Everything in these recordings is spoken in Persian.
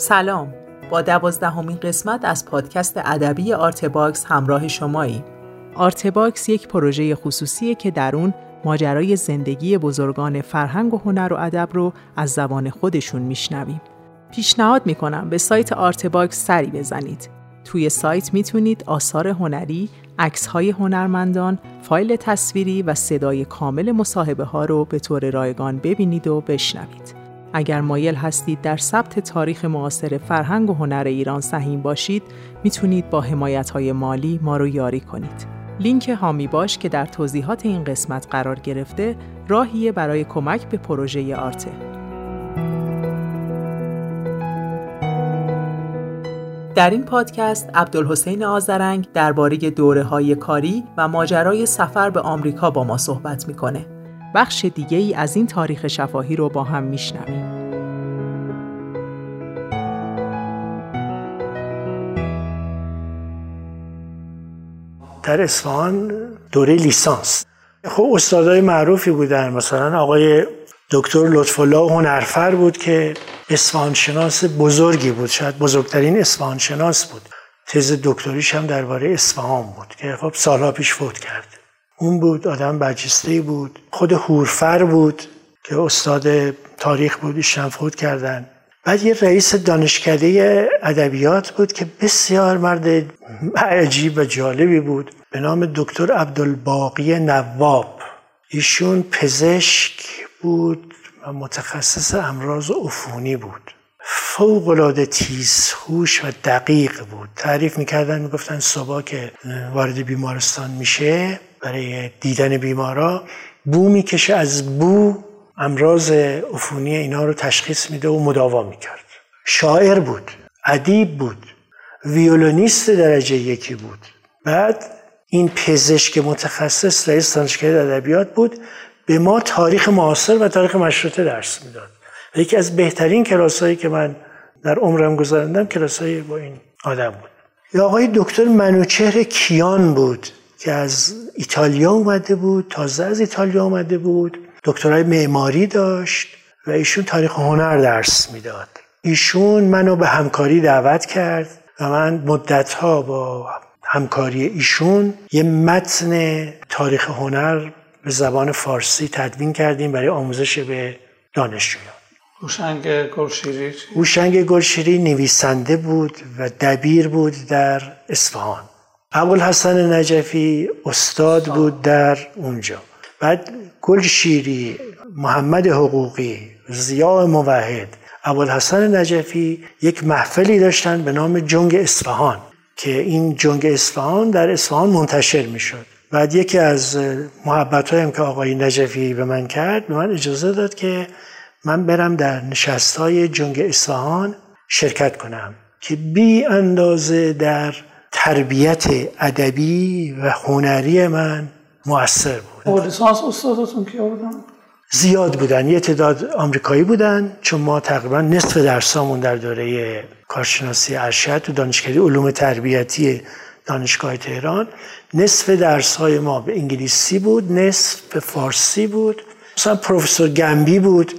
سلام. با دوازدهمین قسمت از پادکست ادبی Artbox همراه شماییم. Artbox یک پروژه خصوصیه که در اون ماجرای زندگی بزرگان فرهنگ و هنر و ادب رو از زبان خودشون میشنویم. پیشنهاد می‌کنم به سایت Artbox سری بزنید. توی سایت می‌تونید آثار هنری، های هنرمندان، فایل تصویری و صدای کامل مصاحبه ها رو به طور رایگان ببینید و بشنوید. اگر مایل هستید در ثبت تاریخ معاصر فرهنگ و هنر ایران سهیم باشید می‌تونید با حمایت های مالی ما رو یاری کنید. لینک هامی باش که در توضیحات این قسمت قرار گرفته راهیه برای کمک به پروژه آرته. در این پادکست عبدالحسین آزرنگ درباره دوره های کاری و ماجرای سفر به آمریکا با ما صحبت می‌کنه. بخش دیگه ای از این تاریخ شفاهی رو با هم میشنویم. در اصفهان دوره لیسانس. خب استادای معروفی بودن مثلا آقای دکتر لطف الله هنرفر بود که اصفهان شناس بزرگی بود شاید بزرگترین اصفهان شناس بود. تز دکتریش هم درباره اصفهان بود که خب سالها پیش فوت کرد اون بود آدم برجسته بود. خود هورفر بود که استاد تاریخ بود ایشان فوت کردن. بعد یه رئیس دانشکده ادبیات بود که بسیار مرد عجیب و جالبی بود. به نام دکتر عبدالباقی نواب. ایشون پزشک بود و متخصص امراض عفونی بود. فوق العاده تیزهوش و دقیق بود. تعریف می‌کردن می‌گفتن صبح که وارد بیمارستان میشه. برای دیدن بیمارا بو می‌کشه از بو امراض عفونی اینا رو تشخیص میده و مداوا می‌کرد. شاعر بود ادیب بود ویولونیست درجه یکی بود. بعد این پزشک متخصص رئیس دانشکده ادبیات بود به ما تاریخ معاصر و تاریخ مشروطه درس می‌داد. یکی از بهترین کلاسایی که من در عمرم گذراندم کلاسای با این آدم بود. یا آقای دکتر منوچهر کیان بود. که از ایتالیا اومده بود تازه از ایتالیا اومده بود. دکترای معماری داشت و ایشون تاریخ هنر درس می‌داد. ایشون منو به همکاری دعوت کرد و من مدتها با همکاری ایشون یه متن تاریخ هنر به زبان فارسی تدوین کردیم برای آموزش به دانشجویان. هوشنگ گلشیری هوشنگ گلشیری نویسنده بود و دبیر بود در اصفهان. ابوالحسن نجفی استاد بود در اونجا. بعد گلشیری محمد حقوقی زیاء موحد ابوالحسن نجفی یک محفلی داشتن به نام جنگ اصفهان که این جنگ اصفهان در اصفهان منتشر می‌شد. بعد یکی از محبت هایم که آقای نجفی به من کرد به من اجازه داد که من برم در نشست های جنگ اصفهان شرکت کنم که بی اندازه در تربیت ادبی و هنری من موثر بود. لیسانس استادتون کیا بودن؟ زیاد بودن. یه تعداد آمریکایی بودن چون ما تقریبا نصف درسامون در دوره کارشناسی ارشد و دانشکده علوم تربیتی دانشگاه تهران. نصف درس های ما به انگلیسی بود نصف به فارسی بود. مثلا پروفسور گمبی بود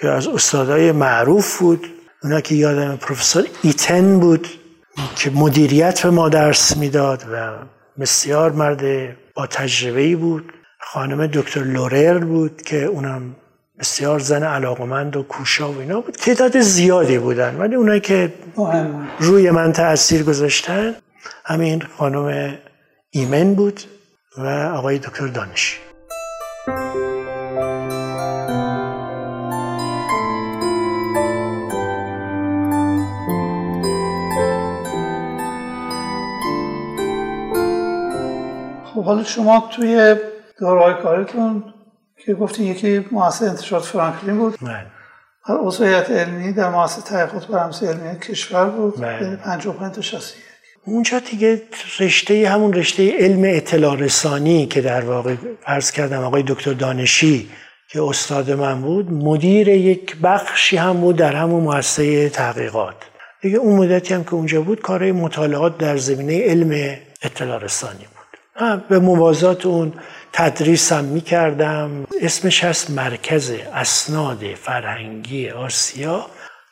که از استادای معروف بود. اونا که یادم پروفسور ایتن بود. که مدیریت به ما درس می‌داد و بسیار مرد با تجربه بود. خانم دکتر لورر بود که اونم بسیار زن علاقمند و کوشا و اینا بود. تعداد زیادی بودن ولی اونایی که روی من تاثیر گذاشتن همین خانم ایمن بود و آقای دکتر دانش حالا شما توی دورهای کارتون که گفتین یکی مؤسسه انتشارات فرانکلین بود. بله. عضو علمی در مؤسسه تحقیقات برنامه‌ریزی علمی کشور بود. بین 55 تا 61 اونجا دیگه رشته همون رشته علم اطلاع رسانی که در واقع فرض کردم آقای دکتر دانشی که استاد من بود مدیر یک بخشی هم بود در همون مؤسسه تحقیقات. دیگه اون مدتی هم که اونجا بود کارهای مطالعات در زمینه علم اطلاع رسانی به موازات اون تدریسم می‌کردم. اسمش هست مرکز اسناد فرهنگی آسیا.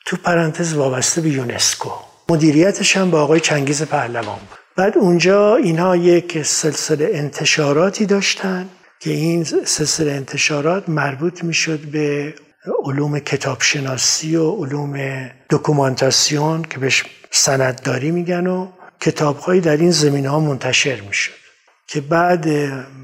تو پرانتز وابسته به یونسکو. مدیریتش هم با آقای چنگیز پهلوان بود. بعد اونجا اینها یک سلسله انتشاراتی داشتن که این سلسله انتشارات مربوط می‌شد به علوم کتابشناسی و علوم دکومانتاسیون که بهش سندداری میگن و کتابهایی در این زمین ها منتشر می‌شد. که بعد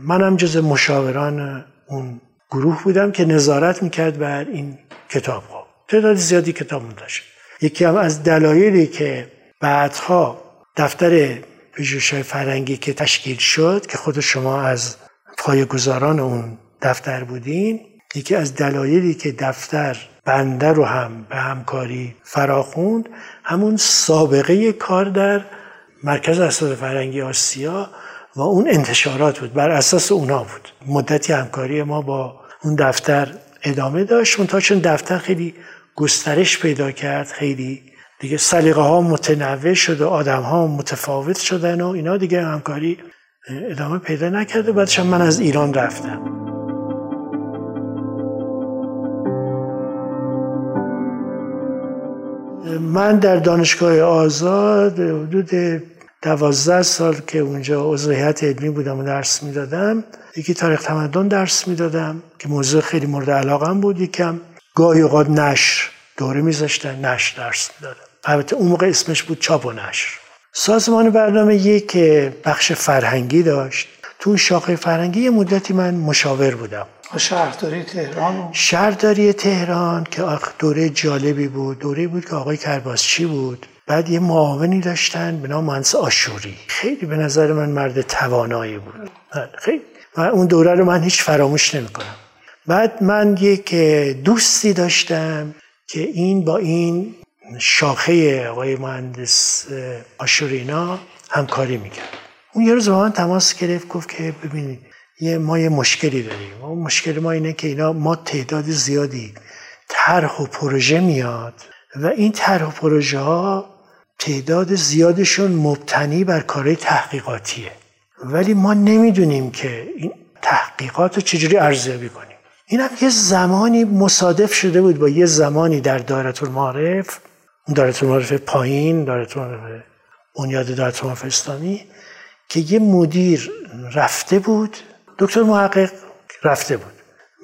منم جز مشاوران اون گروه بودم که نظارت می‌کرد بر این کتاب ها تعداد زیادی کتاب منتشر یکی هم از دلایلی که بعدها دفتر پژوهش‌های فرنگی که تشکیل شد که خود شما از گذاران اون دفتر بودین یکی از دلایلی که دفتر بنده رو هم به همکاری فراخوند همون سابقه کار در مرکز اسناد فرنگی آسیا و اون انتشارات بود بر اساس اونا بود. مدتی همکاری ما با اون دفتر ادامه داشت تا چون دفتر خیلی گسترش پیدا کرد خیلی دیگه سلیقه ها متنوع شد و آدم ها متفاوت شدن و اینا دیگه همکاری ادامه پیدا نکرد و بعدش من از ایران رفتم. من در دانشگاه آزاد حدود دوازده سال که اونجا عضو علمی بودم و درس می‌دادم یکی تاریخ تمدن درس می‌دادم که موضوع خیلی مورد علاقم بود یکم گاهی اوقات نشر دوره میذاشتن نشر درس می‌دادم البته اون موقع اسمش بود چاپ و نشر. سازمان برنامه یک بخش فرهنگی داشت. تو شاخه فرهنگی یه مدتی من مشاور بودم. شهرداری تهران؟ شهرداری تهران که دوره جالبی بود. دوره بود که آقای کرباسچی بود. بعد یه معاونی داشتن به نام مهندس آشوری. خیلی به نظر من مرد توانایی بود. بله، خیلی. و اون دوره رو من هیچ فراموش نمی‌کنم. بعد من یک دوستی داشتم که این با این شاخه آقای مهندس آشورینا همکاری می‌کرد. اون یه روز با من تماس گرفت گفت که ببینید یه ما یه مشکلی داریم. اون مشکل ما اینه که اینا ما تعداد زیادی طرح و پروژه میاد و این طرح و پروژه ها تعداد زیادشون مبتنی بر کارهای تحقیقاتیه. ولی ما نمی‌دونیم که این تحقیقات رو چجوری ارزیابی کنیم. این هم یه زمانی مصادف شده بود با یه زمانی در دارت المعارف دارت المعارف پایین دارت المعارف بنیاد دارت المعارف اسلامی که یه مدیر رفته بود. دکتر محقق رفته بود.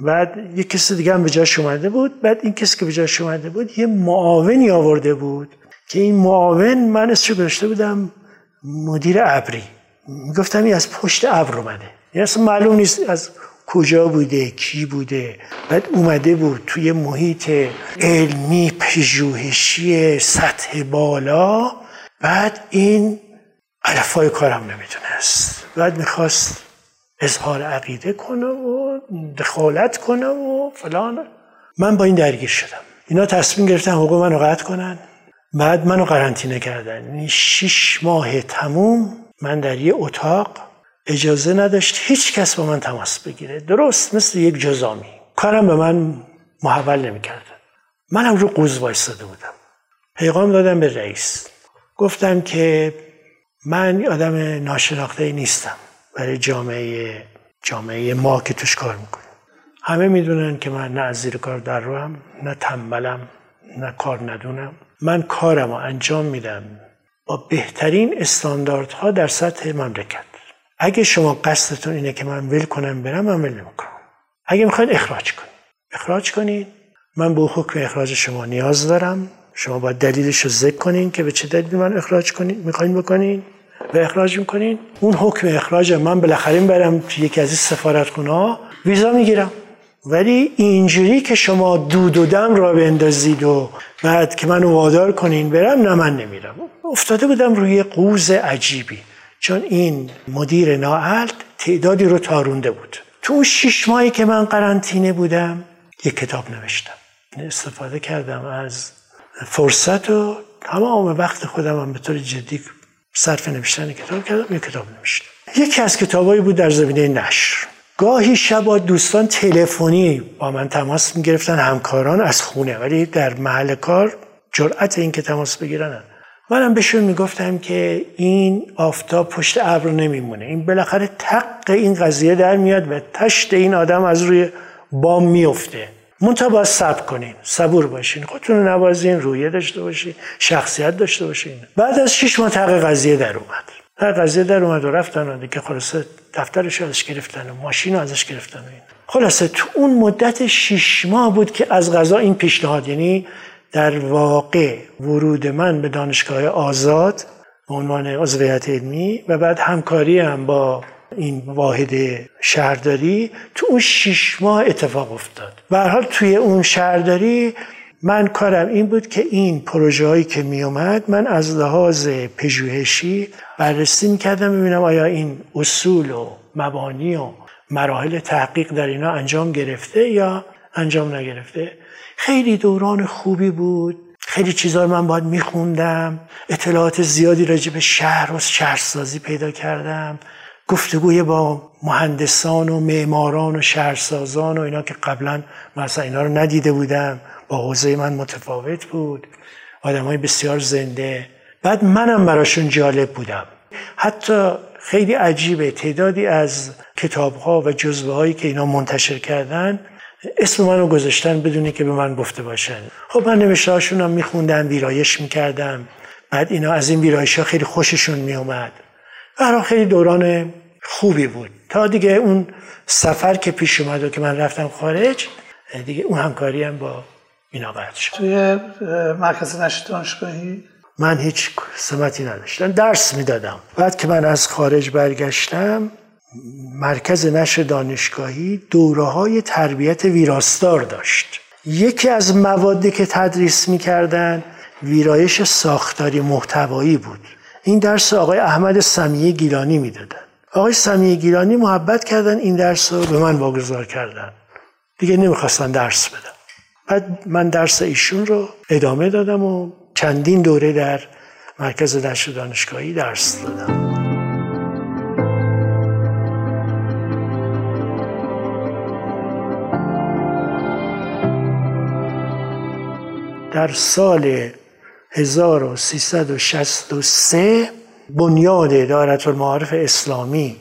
بعد یه کسی دیگه هم به جاش اومده بود. بعد این کسی که به جاش اومده بود یه معاونی آورده بود. که این معاون من اسمش گذاشته بودم مدیر ابری. می‌گفتم این از پشت ابر اومده. یعنی اصلا معلوم نیست از کجا بوده کی بوده. بعد اومده بود توی محیط علمی پژوهشی سطح بالا. بعد این علفای کارم نمی‌دونست بعد می‌خواست اظهار عقیده کنه و دخالت کنه و فلان. من با این درگیر شدم. اینا تصمیم گرفتن حقوق منو قطع کنن. بعد منو قرنطینه کردن. یعنی شیش ماه تموم من در یه اتاق اجازه نداشت هیچ کس با من تماس بگیره. درست مثل یک جزامی. کارم به من محول نمی‌کرد. منم رو قوز وایستاده بودم. پیغام دادم به رئیس. گفتم که من آدم ناشناخته نیستم. برای جامعه جامعه ما که توش کار می‌کنیم همه می‌دونن که من نه از زیر کار در روم نه تنبلم نه کار ندونم. من کارم رو انجام میدم با بهترین استانداردها در سطح مملکت. اگه شما قصدتون اینه که من ول کنم برم من ول نمی‌کنم. اگه می‌خواید اخراج کنید. اخراج کنید. من به حکم اخراج شما نیاز دارم. شما باید دلیلش رو ذکر کنین که به چه دلیل من اخراج کنید می‌خواین بکنین و اخراج می‌کنین. اون حکم اخراج من بالاخره برم یکی از این سفارتخونه ها ویزا می‌گیرم. ولی اینجوری که شما دود و دم را بندازید و بعد که منو وادار کنین برم نه من نمیرم. افتاده بودم روی قوز عجیبی. چون این مدیر ناعلت تعدادی رو تارونده بود. تو اون شیش ماهی که من قرنطینه بودم یک کتاب نوشتم. استفاده کردم از فرصت و تمام وقت خودم هم به طور جدی صرف نوشتن کتاب کردم یک کتاب نوشتم. یکی از کتابایی بود در زمینه نشر. گاهی شبا دوستان تلفنی با من تماس می‌گرفتن همکاران از خونه. ولی در محل کار جرأت این که تماس بگیرن. منم بهشون می‌گفتم که این آفتاب پشت ابر نمیمونه. این بالاخره تق این قضیه در میاد و تشت این آدم از روی بام میفته منتها باید صبر کنین. صبور باشین. خودتون رو نوازین رویه داشته باشین شخصیت داشته باشین. بعد از شش ماه تق قضیه در اومد. تق قضیه در اومد و رفتن دیگه خلاصه دفترش ازش گرفتن و ماشین ازش گرفتن این خلاصه تو اون مدت شش ماه بود که از غذا این پیشنهاد یعنی در واقع ورود من به دانشگاه آزاد به عنوان عضویت علمی و بعد همکاری هم با این واحد شهرداری تو اون شیش ماه اتفاق افتاد. و حال توی اون شهرداری من کارم این بود که این پروژه هایی که می اومد من از لحاظ پژوهشی بررسی می کردم ببینم آیا این اصول و مبانی و مراحل تحقیق در اینا انجام گرفته یا انجام نگرفته. خیلی دوران خوبی بود. خیلی چیزا رو من باید میخوندم اطلاعات زیادی راجع به شهر و شهرسازی پیدا کردم. گفتگوی با مهندسان و معماران و شهرسازان و اینا که قبلا مثلا اینا رو ندیده بودم با حوزه من متفاوت بود. آدم های بسیار زنده. بعد منم براشون جالب بودم. حتی خیلی عجیبه. تعدادی از کتاب ها و جزوه هایی که اینا منتشر کردن اسم منو گذاشتن بدونی که به من گفته باشن. خب من نوشته هاشون هم میخوندم ویرایش می‌کردم. بعد اینا از این ویرایش ها خیلی خوششون میومد برای خیلی دوران خوبی بود. تا دیگه اون سفر که پیش اومد و که من رفتم خارج دیگه اون همکاری هم با اینا قطع شد. توی مرکز نشر دانشگاهی؟ من هیچ سمتی نداشتم. درس می‌دادم. بعد که من از خارج برگشتم مرکز نشر دانشگاهی دوره های تربیت ویراستار داشت. یکی از موادی که تدریس می‌کردن ویرایش ساختاری محتوایی بود. این درس آقای احمد سمیه گیلانی می‌دادن. آقای سمیه گیلانی محبت کردن این درس رو به من واگذار کردن. دیگه نمی‌خواستن درس بدم بعد من درس ایشون رو ادامه دادم و چندین دوره در مرکز نشر دانشگاهی درس دادم. در سال 1363 بنیاد دارت المعارف اسلامی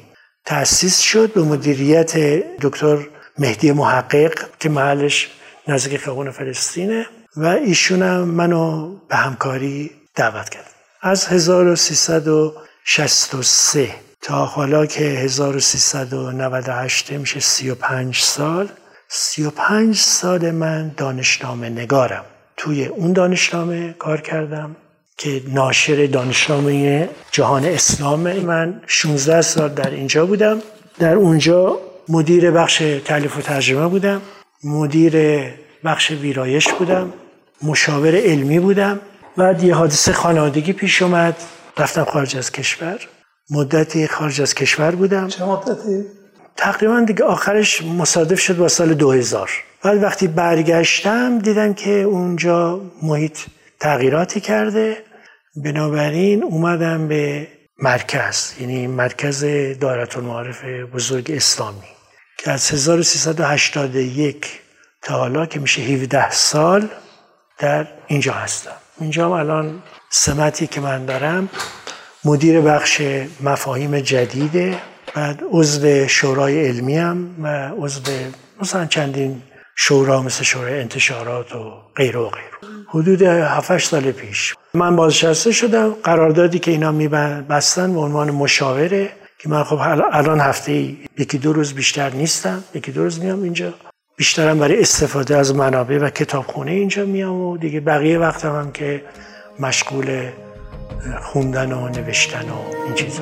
تأسیس شد به مدیریت دکتر مهدی محقق که محلش نزدیک خیابان فلسطینه و ایشون هم منو به همکاری دعوت کرد. از 1363 تا حالا که 1398 میشه 35 سال 35 سال من دانشنامه نگارم. توی اون دانشنامه کار کردم که ناشر دانشنامه جهان اسلام من 16 سال در اینجا بودم. در اونجا مدیر بخش تعلیف و ترجمه بودم. مدیر بخش ویرایش بودم. مشاور علمی بودم. بعد یه حادثه خانوادگی پیش اومد. رفتم خارج از کشور. مدتی خارج از کشور بودم. چه مدتی؟ تقریبا دیگه آخرش مصادف شد با سال 2000 بعد وقتی برگشتم دیدم که اونجا محیط تغییراتی کرده. بنابراین اومدم به مرکز یعنی مرکز دارت المعارف بزرگ اسلامی که از 1381 تا حالا که میشه 17 سال در اینجا هستم. اینجا هم الان سمتی که من دارم مدیر بخش مفاهیم جدیده بعد عضو شورای علمی هم و عضو مثلا چندین شورا مثل شورای انتشارات و غیر و غیر حدود 7 سال پیش من بازنشسته شدم. قراردادی که اینا میبستن به عنوان مشاوره که من خب الان هفته یکی دو روز بیشتر نیستم. یکی دو روز میام اینجا. بیشترم برای استفاده از منابع و کتابخونه اینجا میام و دیگه بقیه وقتم هم که مشغول خوندن و نوشتن و این چیز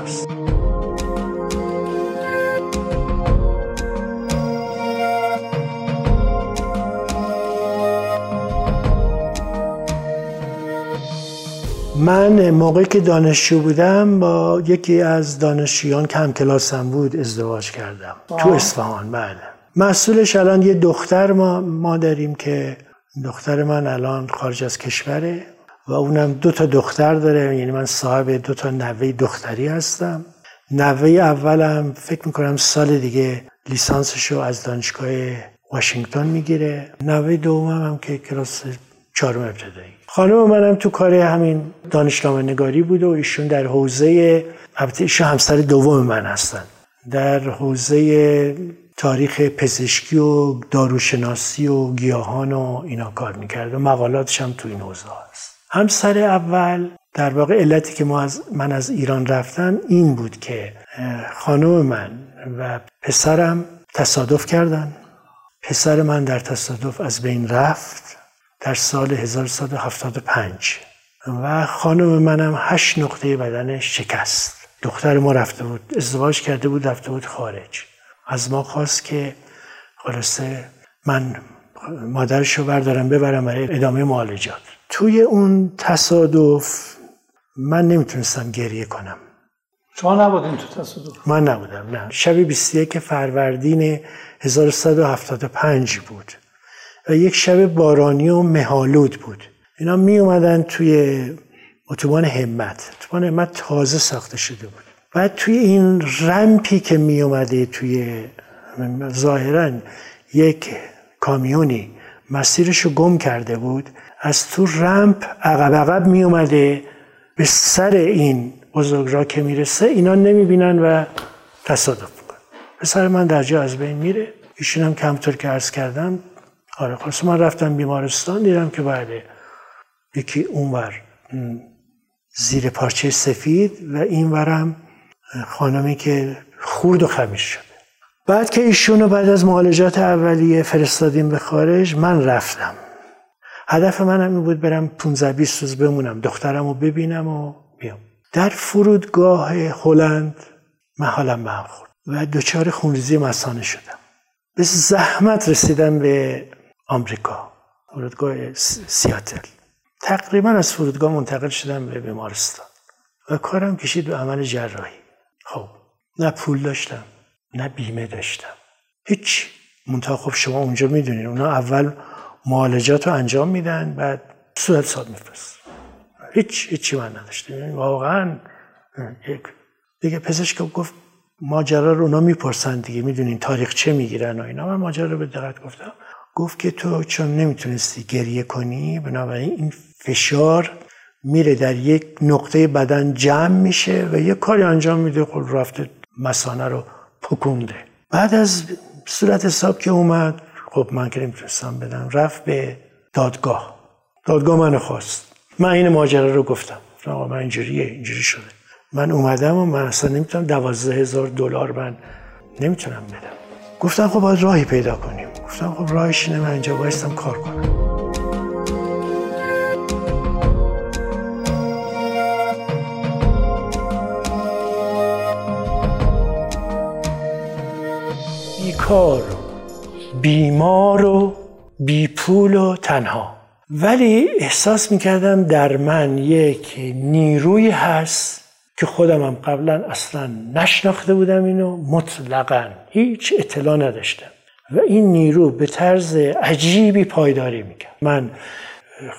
من موقعی که دانشجو بودم با یکی از دانشجویان کم کلاسم بود ازدواج کردم. تو اصفهان بله. مسئولش الان یه دختر ما, ما داریم که دختر من الان خارج از کشوره و اونم دو تا دختر داره یعنی من صاحب دو تا نوه دختری هستم. نوه اولم فکر می‌کنم سال دیگه لیسانسشو از دانشگاه واشنگتن می‌گیره. نوه دومم هم که کلاس چهارم ابتدایی. خانم منم تو کار همین دانشنامه نگاری بود و ایشون در حوزه ایشون همسر دوم من هستن. در حوزه تاریخ پزشکی و داروشناسی و گیاهان و اینا کار می‌کرد و مقالاتش هم تو این حوزه هست. همسر اول در واقع علتی که ما از من از ایران رفتم این بود که خانم من و پسرم تصادف کردن. پسر من در تصادف از بین رفت. در سال 1175 و خانم منم هشت نقطه بدنش شکست. دختر ما رفته بود ازدواج کرده بود رفته بود خارج. از ما خواست که خلاصه من مادرش رو بردارم ببرم برای ادامه معالجات. توی اون تصادف من نمی‌تونستم گریه کنم. شما نبودین تو تصادف؟ من نبودم نه. شب 21 فروردین 1175 بود. و یک شب بارانی و مهالود بود. اینا می اومدن توی اتوبان همت. اتوبان همت تازه ساخته شده بود. بعد توی این رمپی که می اومده توی ظاهرا یک کامیونی مسیرش رو گم کرده بود از تو رمپ عقب عقب می اومده به سر این بزرگراه که می‌رسه اینا نمی‌بینن و تصادف می‌کنن. پسر من در جا از بین میره. ایشون هم کمطور که عرض کردم آره خلاص من رفتم بیمارستان دیدم که بعد یکی اونور زیر پارچه سفید و این ورم خانمی که خورد و خمیر شده بعد که ایشونو بعد از معالجات اولیه فرستادیم به خارج من رفتم. هدف من این بود برم 15 20 روز بمونم دخترم رو ببینم و بیام. در فرودگاه هلند من حالم به هم خورد و دچار خونریزی مسانه شدم. به زحمت رسیدم به آمریکا فرودگاه سیاتل. تقریبا از فرودگاه منتقل شدم به بیمارستان و کارم کشید به عمل جراحی. خب نه پول داشتم نه بیمه داشتم. هیچ. منتها خب شما اونجا می‌دونین اونا اول معالجات رو انجام میدن بعد صورت ساد میفرست هیچ هیچی من نداشتم. یعنی واقعا یک دیگه پزشک گفت ماجرا رو اونا می‌پرسن دیگه می‌دونین تاریخ چه می‌گیرن و اینا. من ماجرا رو به دقت گفتم. گفت که تو چون نمی‌تونستی گریه کنی بنابراین این فشار میره در یک نقطه بدن جمع میشه و یه کاری انجام میده خب رفته مسانه رو پکونده. بعد از صورت حساب که اومد خب من که نمی‌تونستم بدم رفت به دادگاه. دادگاه منو خواست. من این ماجرا رو گفتم آقا من اینجوریه اینجوری شده. من اومدم و من اصلا نمی‌تونم دوازده هزار دلار من نمی‌تونم بدم. گفتم خب باید راهی پیدا کنیم. گفتم خب راهش اینه من اینجا بایستم کار کنم. بیکار بیمار و بی پول و تنها. ولی احساس می‌کردم در من یک نیروی هست که خودم هم قبلا اصلا نشناخته بودم اینو مطلقا هیچ اطلاع نداشتم. و این نیرو به طرز عجیبی پایداری می‌کرد. من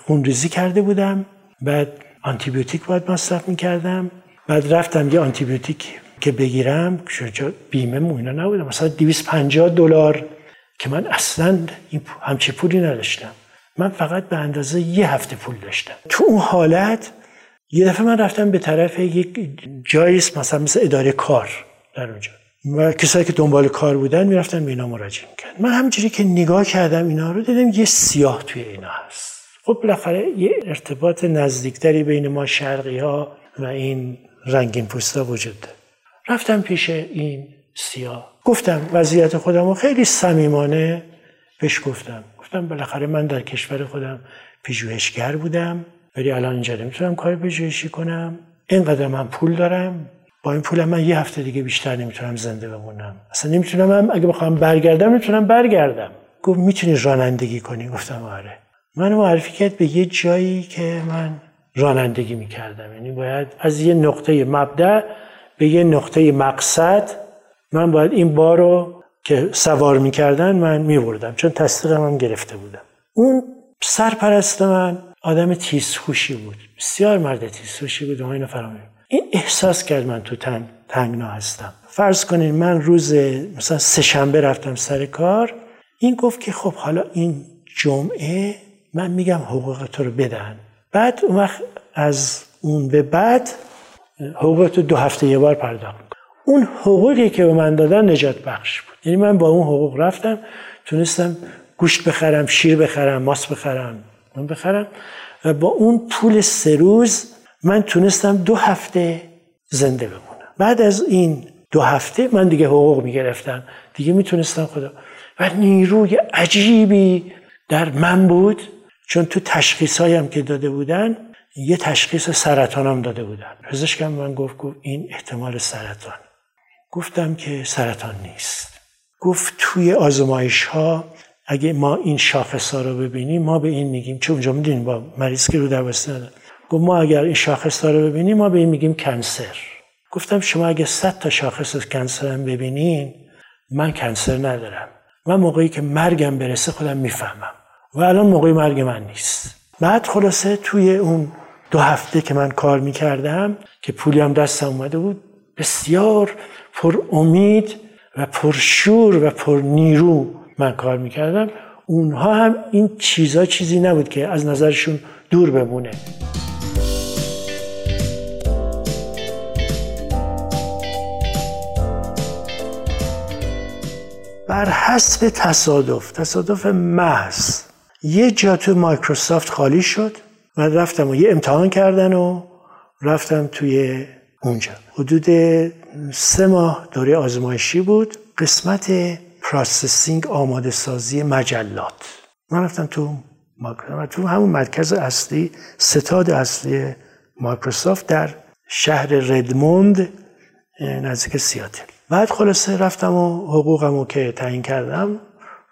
خونریزی کرده بودم بعد آنتیبیوتیک باید مصرف می‌کردم بعد رفتم یه آنتیبیوتیک که بگیرم شجا بیمه موینا نبودم. مثلا 250 دلار که من اصلا همچی پولی نداشتم. من فقط به اندازه یه هفته پول داشتم. تو اون حالت یه دفعه من رفتم به طرف یک جاییست مثلا مثل اداره کار در اونجا. و کسایی که دنبال کار بودن می‌رفتن به اینا مراجعه می‌کرد من همینجوری که نگاه کردم اینا رو دیدم یه سیاه توی اینا هست. خب بالاخره یه ارتباط نزدیکتری بین ما شرقی ها و این رنگین پوستا وجود داره. رفتم پیش این سیاه. گفتم وضعیت خودم رو خیلی صمیمانه بهش گفتم. گفتم بالاخره من در کشور خودم پژوهشگر بودم. ولی الان اینجا نمی‌تونم کار پژوهشی کنم. اینقدر من پول دارم. با این پول من یه هفته دیگه بیشتر نمی‌تونم زنده بمونم. اصلا نمی‌تونم هم اگه بخوام برگردم نمی‌تونم برگردم. گفت می‌تونی رانندگی کنی؟ گفتم آره. من معرفی کرد به یه جایی که من رانندگی می‌کردم. یعنی باید از یه نقطه مبدع به یه نقطه مقصد من باید این بار رو که سوار می‌کردن من میبردم. چون تصدیقم هم گرفته بودم. اون سرپرست من آدم تیزخوشی بود. بسیار مرد تیزخوشی بود. و اینو فرامی این احساس کرد من تو تن تنگنا هستم. فرض کنین من روز مثلا سه شنبه رفتم سر کار. این گفت که خب حالا این جمعه من میگم حقوق تو رو بدن. بعد اون وقت از اون به بعد حقوق تو دو هفته یه بار پرداخت اون حقوقی که به من دادن نجات بخش بود. یعنی من با اون حقوق رفتم تونستم گوشت بخرم شیر بخرم ماست بخرم. من بخرم. و با اون پول سه روز من تونستم دو هفته زنده بمونم. بعد از این دو هفته من دیگه حقوق می‌گرفتم. دیگه می‌تونستم خدا. و نیروی عجیبی در من بود چون تو تشخیص هایم که داده بودن یه تشخیص سرطانم داده بودن. پزشکم من گفت گفت این احتمال سرطان. گفتم که سرطان نیست. گفت توی آزمایش ها اگه ما این شاخص ها رو ببینیم ما به این میگیم چون اونجا می‌دونیم با مریض که رو در نداره. گفت ما اگر این شاخص ها رو ببینیم ما به این میگیم کنسر. گفتم شما اگه 100 تا شاخص کنسرم ببینین من کنسر ندارم. من موقعی که مرگم برسه خودم می‌فهمم. و الان موقع مرگ من نیست. بعد خلاصه توی اون دو هفته که من کار می‌کردم که پولی هم دستم اومده بود بسیار پر امید و پرشور و پر نیرو من کار می‌کردم اونها هم این چیزا چیزی نبود که از نظرشون دور بمونه. بر حسب تصادف تصادف محض یه جا تو مایکروسافت خالی شد و رفتم و یه امتحان کردن و رفتم توی اونجا. حدود سه ماه دوره آزمایشی بود. قسمت processing آماده سازی مجلات. من رفتم تو تو همون مرکز اصلی ستاد اصلی مایکروسافت در شهر ردموند نزدیک سیاتل. بعد خلاصه رفتم و حقوقم که تعیین کردم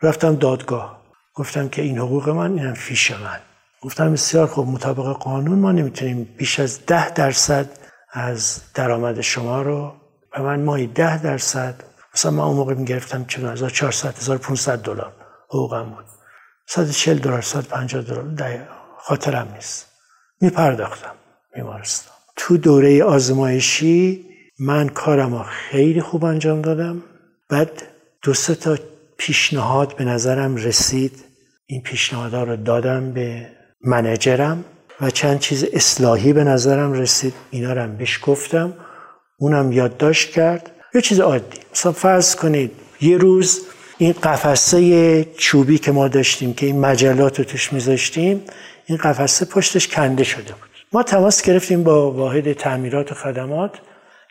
رفتم دادگاه. گفتم که این حقوق من اینم فیش من. گفتم بسیار خوب مطابق قانون ما نمی‌تونیم بیش از ده درصد از درآمد شما رو و من ماهی ده درصد مثلا من اون موقع می‌گرفتم 1400 1500 دلار حقوقم بود. 140 دلار 150 دلار خاطرم نیست. میپرداختم بیمارستان. تو دوره آزمایشی من کارم خیلی خوب انجام دادم. بعد دو سه تا پیشنهاد به نظرم رسید. این پیشنهادها رو دادم به منجرم و چند چیز اصلاحی به نظرم رسید. اینا رو هم بهش گفتم. اونم یادداشت کرد. یه چیز عادی. مثلا فرض کنید یه روز این قفسه چوبی که ما داشتیم که این مجلات رو توش میذاشتیم این قفسه پشتش کنده شده بود. ما تماس گرفتیم با واحد تعمیرات و خدمات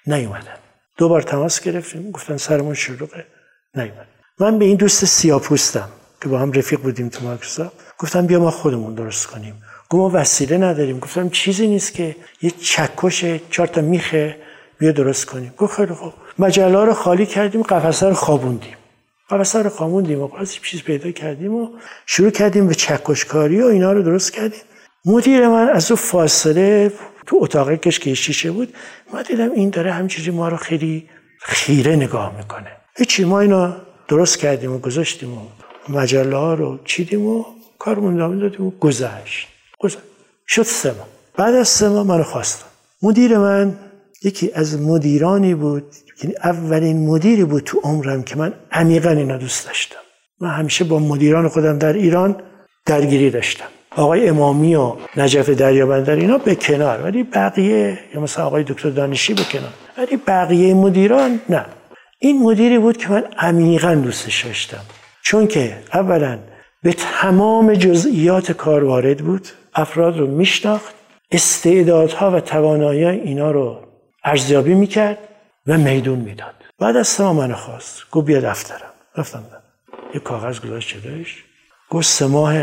نیومدن. دو بار تماس گرفتیم گفتن سرمون شروعه نیومد. من به این دوست سیاپوستم که با هم رفیق بودیم تو مایکروسافت گفتم بیا ما خودمون درست کنیم. گفت ما وسیله نداریم. گفتم چیزی نیست که یه چکش چهار تا میخه بیا درست کنیم. گفت خیلی خوب. مجله رو خالی کردیم قفسه رو خوابوندیم. قفسه رو خوابوندیم و از چیز پیدا کردیم و شروع کردیم به چکشکاری و اینا رو درست کردیم. مدیر من از اون فاصله تو اتاق کش که شیشه بود ما دیدم این داره همینجوری ما رو خیلی خیره نگاه می‌کنه. هیچی ما اینا درست کردیم و گذاشتیم و مجله رو چیدیم و کارمون ادامه دادیم و گذشت. گذشت. شد سه بعد از سه ماه منو خواستم مدیر من یکی از مدیرانی بود یعنی اولین مدیری بود تو عمرم که من عمیقا اینا دوست داشتم. من همیشه با مدیران خودم در ایران درگیری داشتم. آقای امامی و نجف دریابندر اینا به کنار ولی بقیه یا مثلا آقای دکتر دانشی به کنار ولی بقیه مدیران نه. این مدیری بود که من عمیقا دوستش داشتم. چون که اولا به تمام جزئیات کار وارد بود افراد رو میشناخت استعدادها و توانایی اینا رو ارزیابی می‌کرد و میدون می‌داد. بعد از سه منو خواست. گفت بیا دفترم. رفتم یه کاغذ گذاشت جلوش. گفت سه ماه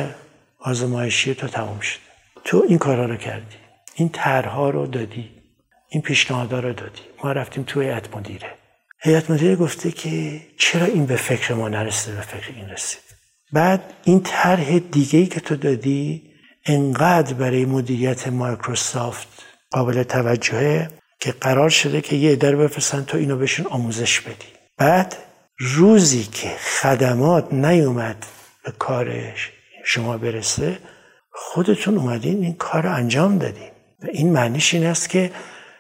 آزمایشی تو تموم شده. تو این کارا رو کردی. این طرحها رو دادی. این پیشنهادها رو دادی. ما رفتیم تو هیئت مدیره. هیئت مدیره گفته که چرا این به فکر ما نرسید به فکر این رسید. بعد این طرح دیگه ای که تو دادی انقدر برای مدیریت مایکروسافت قابل توجهه که قرار شده که یه در بفرستن تو اینو بهشون آموزش بدی. بعد روزی که خدمات نیومد به کارش شما برسه خودتون اومدین این کار رو انجام دادین. و این معنیش این است که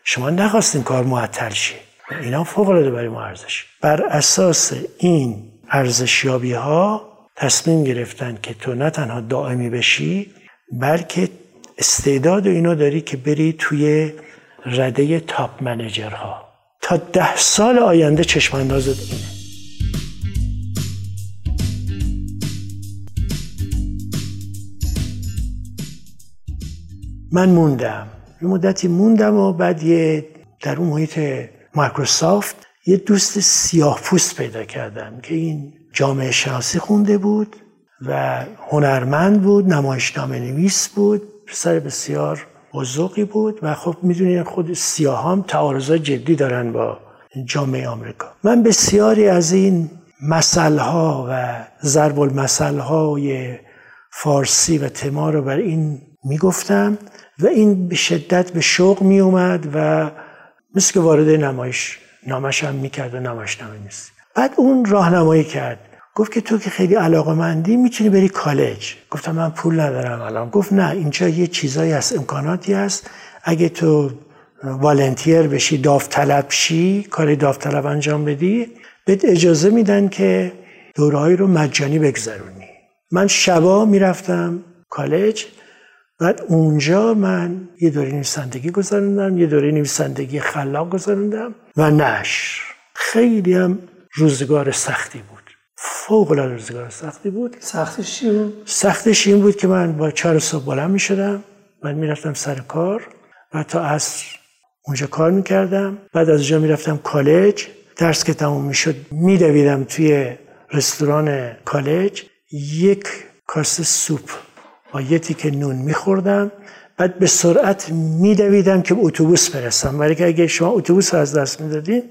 شما نخواستین کار معطل شه. اینا فوق العاده برای ما ارزش. بر اساس این ارزشیابی ها تصمیم گرفتن که تو نه تنها دائمی بشی بلکه استعداد اینو داری که بری توی رده تاپ منجرها تا ده سال آینده چشم اندازت اینه من موندم. یه مدتی موندم و بعد یه در اون محیط مایکروسافت یه دوست سیاه پوست پیدا کردم که این جامعه شناسی خونده بود و هنرمند بود نمایشنامه نویس بود. پسر بسیار بزرگی بود و خب می‌دونید خود سیاه هم تعارضای جدی دارن با جامعه آمریکا. من بسیاری از این مسئله ها و ضرب المثل های فارسی و تما رو بر این می‌گفتم و این به شدت به شوق می اومد و مثل که وارد نمایش نامش هم می‌کرد و نمایش نامه نیست بعد اون راهنمایی کرد. گفت که تو که خیلی علاقه مندی می‌تونی بری کالج. گفتم من پول ندارم الان. گفت نه اینجا یه چیزایی هست امکاناتی هست. اگه تو والنتیر بشی داوطلب شی کار داوطلب انجام بدی بهت اجازه میدن که دورهایی رو مجانی بگذرونی. من شبا می‌رفتم کالج بعد اونجا من یه دوره نویسندگی گذاروندم یه دوره نویسندگی خلاق گذاروندم و نشر. خیلی هم روزگار سختی بود. فوق العاده روزگار سختی بود. سختش چی بود؟ سختش این بود که من با چهار صبح بلند می شدم من می‌رفتم سر کار و تا از اونجا کار می‌کردم. بعد از اونجا می‌رفتم کالج. درس که تموم می‌شد میدویدم توی رستوران کالج. یک کاسه سوپ با یه تیکه نون میخوردم. بعد به سرعت میدویدم که اتوبوس برسم. برای که اگه شما اتوبوس از دست می‌دادین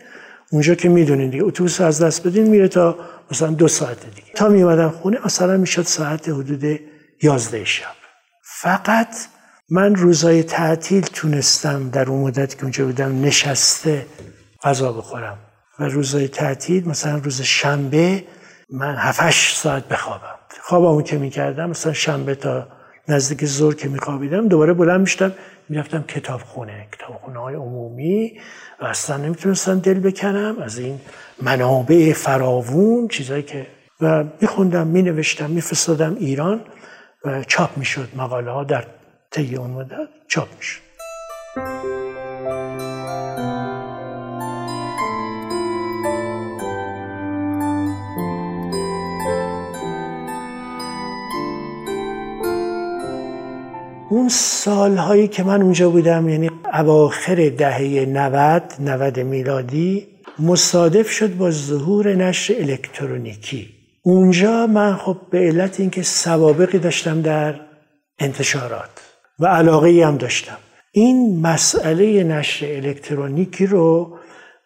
اونجا که می‌دونین دیگه اتوبوس از دست بدین میره تا مثلا دو ساعت دیگه. تا میومدم خونه مثلا می‌شد ساعت حدود یازده شب. فقط من روزای تعطیل تونستم در اون مدت که اونجا بودم نشسته غذا بخورم. و روزای تعطیل مثلا روز شنبه من 7 ساعت بخوابم. خوابمو که می‌کردم مثلا شنبه تا نزدیک زور که میخوابیدم دوباره بلند میشتم می‌رفتم کتابخونه کتابخونه های عمومی و اصلا نمی‌تونستم دل بکنم. از این منابع فراوون چیزایی که و میخوندم مینوشتم میفرستادم ایران و چاپ می‌شد. مقاله ها در طی اون مدت چاپ می‌شد. اون سالهایی که من اونجا بودم یعنی اواخر دهه 90 90 میلادی مصادف شد با ظهور نشر الکترونیکی. اونجا من خب به علت اینکه سوابقی داشتم در انتشارات و علاقه هم داشتم. این مسئله نشر الکترونیکی رو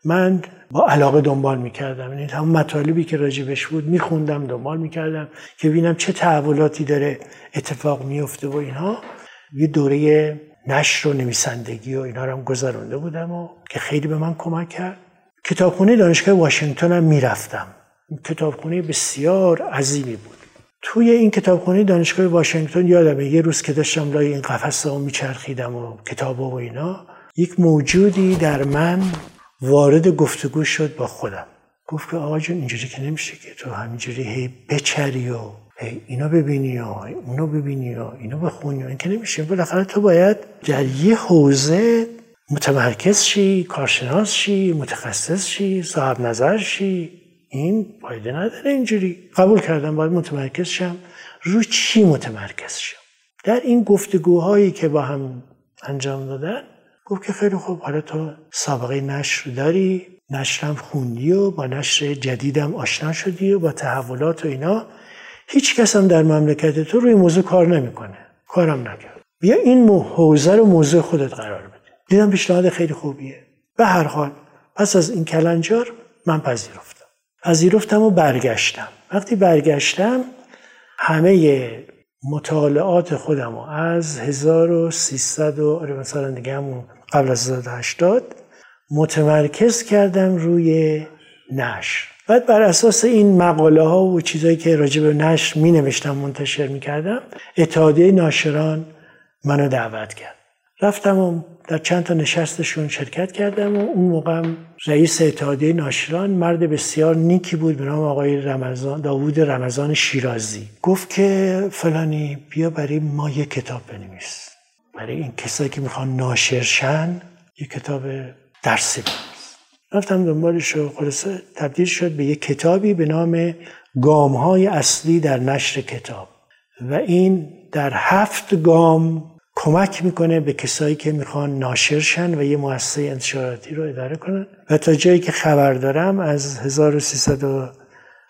من با علاقه دنبال می‌کردم. یعنی همون مطالبی که راجبش بود میخوندم دنبال می‌کردم که ببینم چه تحولاتی داره اتفاق میفته و اینها. یه دوره نشر و نویسندگی و اینا رو هم گذرانده بودم و که خیلی به من کمک کرد. کتابخونه دانشگاه واشنگتن هم می‌رفتم. کتابخونه بسیار عظیمی بود. توی این کتابخونه دانشگاه واشنگتن یادمه یه روز که داشتم لای این قفس ها میچرخیدم و کتاب و اینا یک موجودی در من وارد گفتگو شد با خودم. گفت که آقا جون اینجوری که نمیشه که تو همینجوری هی بچری و اینا ببینی و اونو ببینی و اینو بخونی و این که نمیشه. بالاخره تو باید در یه حوزه متمرکز شی کارشناس شی متخصص شی صاحب نظر شی. این فایده نداره اینجوری. قبول کردم باید متمرکز شم. رو چی متمرکز شم؟ در این گفتگوهایی که با هم انجام دادن گفت که خیلی خوب حالا تو سابقه نشر داری. نشرم خوندی و با نشر جدیدم آشنا شدی و با تحولات و اینا. هیچ کس هم در مملکت تو روی موضوع کار نمی‌کنه. کارم نکرد. بیا این حوزه رو موضوع خودت قرار بده. دیدم پیشنهاد خیلی خوبیه. به هر حال پس از این کلنجار من پذیرفتم. پذیرفتم و برگشتم. وقتی برگشتم همه مطالعات خودم رو از 1300 و آره مثلا دیگه همون قبل از 1980 متمرکز کردم روی نشر. بعد بر اساس این مقاله ها و چیزایی که راجع به نشر می نوشتم منتشر می کردم اتحادیه ناشران منو دعوت کرد. رفتم و در چند تا نشستشون شرکت کردم و اون موقع رئیس اتحادیه ناشران مرد بسیار نیکی بود به نام آقای رمضان داوود رمضان شیرازی. گفت که فلانی بیا برای ما یه کتاب بنویس. برای این کسایی که می‌خوان ناشرشن یه کتاب درسی بنویس. رفتم دنبالش و خلاصه تبدیل شد به یک کتابی به نام گام های اصلی در نشر کتاب. و این در هفت گام کمک می‌کنه به کسایی که می‌خوان ناشرشن و یه مؤسسه انتشاراتی رو اداره کنن. و تا جایی که خبر دارم از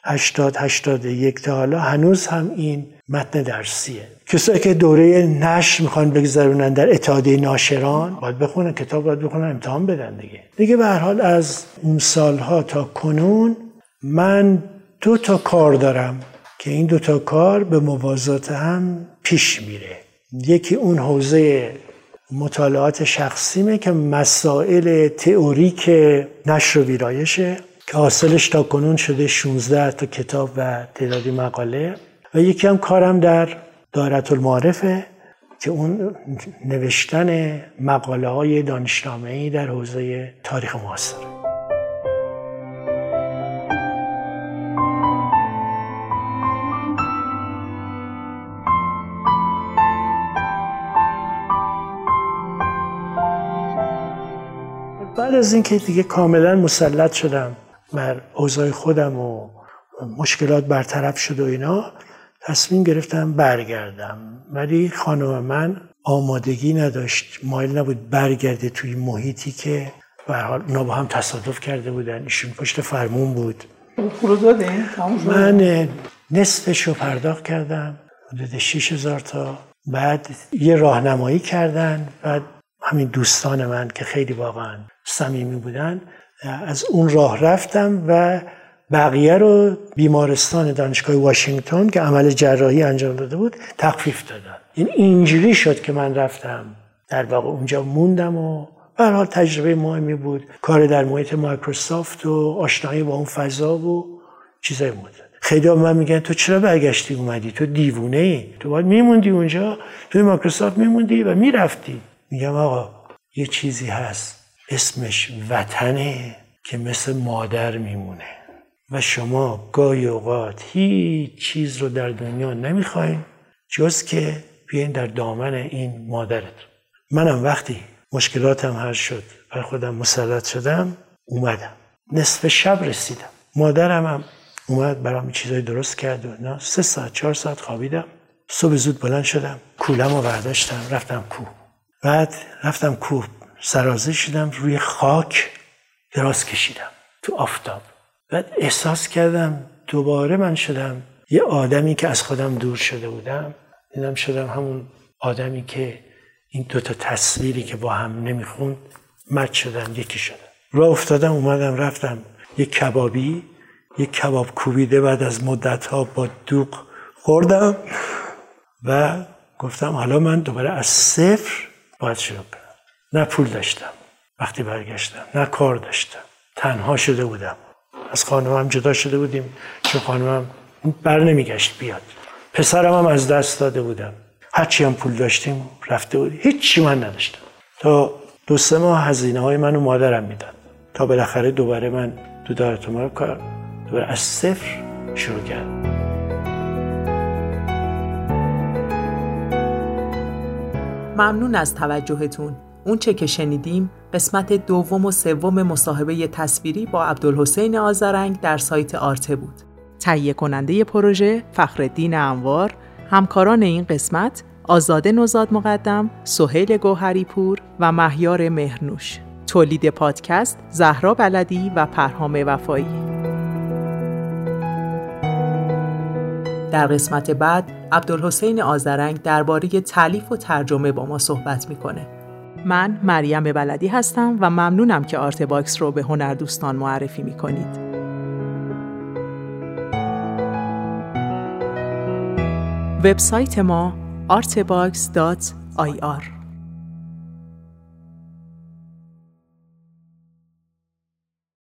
1380 81 تا حالا هنوز هم این متن درسیه. کسایی که دوره نشر می‌خوان بگذرونن در اتحادیه ناشران باید بخونن کتاب باید بخونن امتحان بدن دیگه. دیگه به هر حال از اون سالها تا کنون من دو تا کار دارم که این دو تا کار به موازات هم پیش میره. یکی اون حوزه مطالعات شخصیمه که مسائل تئوریک نشر و ویرایشه. که حاصلش تا کنون شده 16 تا کتاب و تعدادی مقاله. و یکی هم کارم در دارت المعارفه که اون نوشتن مقاله های دانشنامه در حوزه تاریخ معاصر. بعد از اینکه دیگه کاملا مسلط شدم بر اوضاع خودم و مشکلات برطرف شد و اینا تصمیم گرفتم برگردم. ولی خانم من آمادگی نداشت. مایل نبود برگرده توی محیطی که به حال اونا با هم تصادف کرده بودن. ایشون پشت فرمون بود. من نصفش رو پرداخت کردم. حدود 6000 تا. بعد یه راهنمایی کردن. بعد همین دوستان من که خیلی واقعا صمیمی بودن از اون راه رفتم و بقیه رو بیمارستان دانشگاه واشنگتن که عمل جراحی انجام داده بود تخفیف دادن. این اینجوری شد که من رفتم در واقع اونجا موندم و حال تجربه مهمی بود. کار در محیط مایکروسافت و آشنایی با اون فضا و چیزای بود خیلی من میگن تو چرا برگشتی اومدی؟ تو دیوونه ای. تو باید میموندی اونجا. توی مایکروسافت میموندی و می‌رفتی. میگم آقا یه چیزی هست. اسمش وطنه که مثل مادر میمونه. و شما گاهی اوقات هیچ چیز رو در دنیا نمی‌خواین جز که بیاین در دامن این مادرت منم وقتی مشکلاتم حل شد بر خودم مسلط شدم اومدم. نصف شب رسیدم. مادرم هم اومد برام چیزای درست کرد و نه سه ساعت چهار ساعت خوابیدم. صبح زود بلند شدم. کولم رو برداشتم رفتم کوه. بعد رفتم کوه. سرازه شدم روی خاک دراز کشیدم تو آفتاب. بعد احساس کردم دوباره من شدم یه آدمی که از خودم دور شده بودم. دیدم شدم همون آدمی که این دوتا تصویری که با هم نمی‌خوند مد شدن یکی شدن. راه افتادم اومدم رفتم یه کبابی یه کباب کوبیده بعد از مدت ها با دوغ خوردم و گفتم حالا من دوباره از صفر باید شروع کنم. نه پول داشتم وقتی برگشتم نه کار داشتم. تنها شده بودم. از خانمم جدا شده بودیم چون خانمم بر نمیگشت بیاد. پسرم هم از دست داده بودم. هرچی هم پول داشتیم رفته بود. هیچی من نداشتم. تا دو سه ماه هزینه های منو مادرم می‌داد. تا بالاخره دوباره من تو دارت کار دوباره از صفر شروع کردم. ممنون از توجهتون. اون چه که شنیدیم قسمت دوم و سوم مصاحبه تصویری با عبدالحسین آزرنگ در سایت آرته بود. تهیه کننده پروژه فخردین انوار، همکاران این قسمت آزاده نوزاد مقدم، سهیل گوهری پور و مهیار مهرنوش. تولید پادکست زهرا بلدی و پرهام وفایی. در قسمت بعد عبدالحسین آذرنگ درباره تألیف و ترجمه با ما صحبت می‌کنه. من مریم بلدی هستم و ممنونم که Artbox رو به هنردوستان معرفی می کنید. وبسایت ما artbox.ir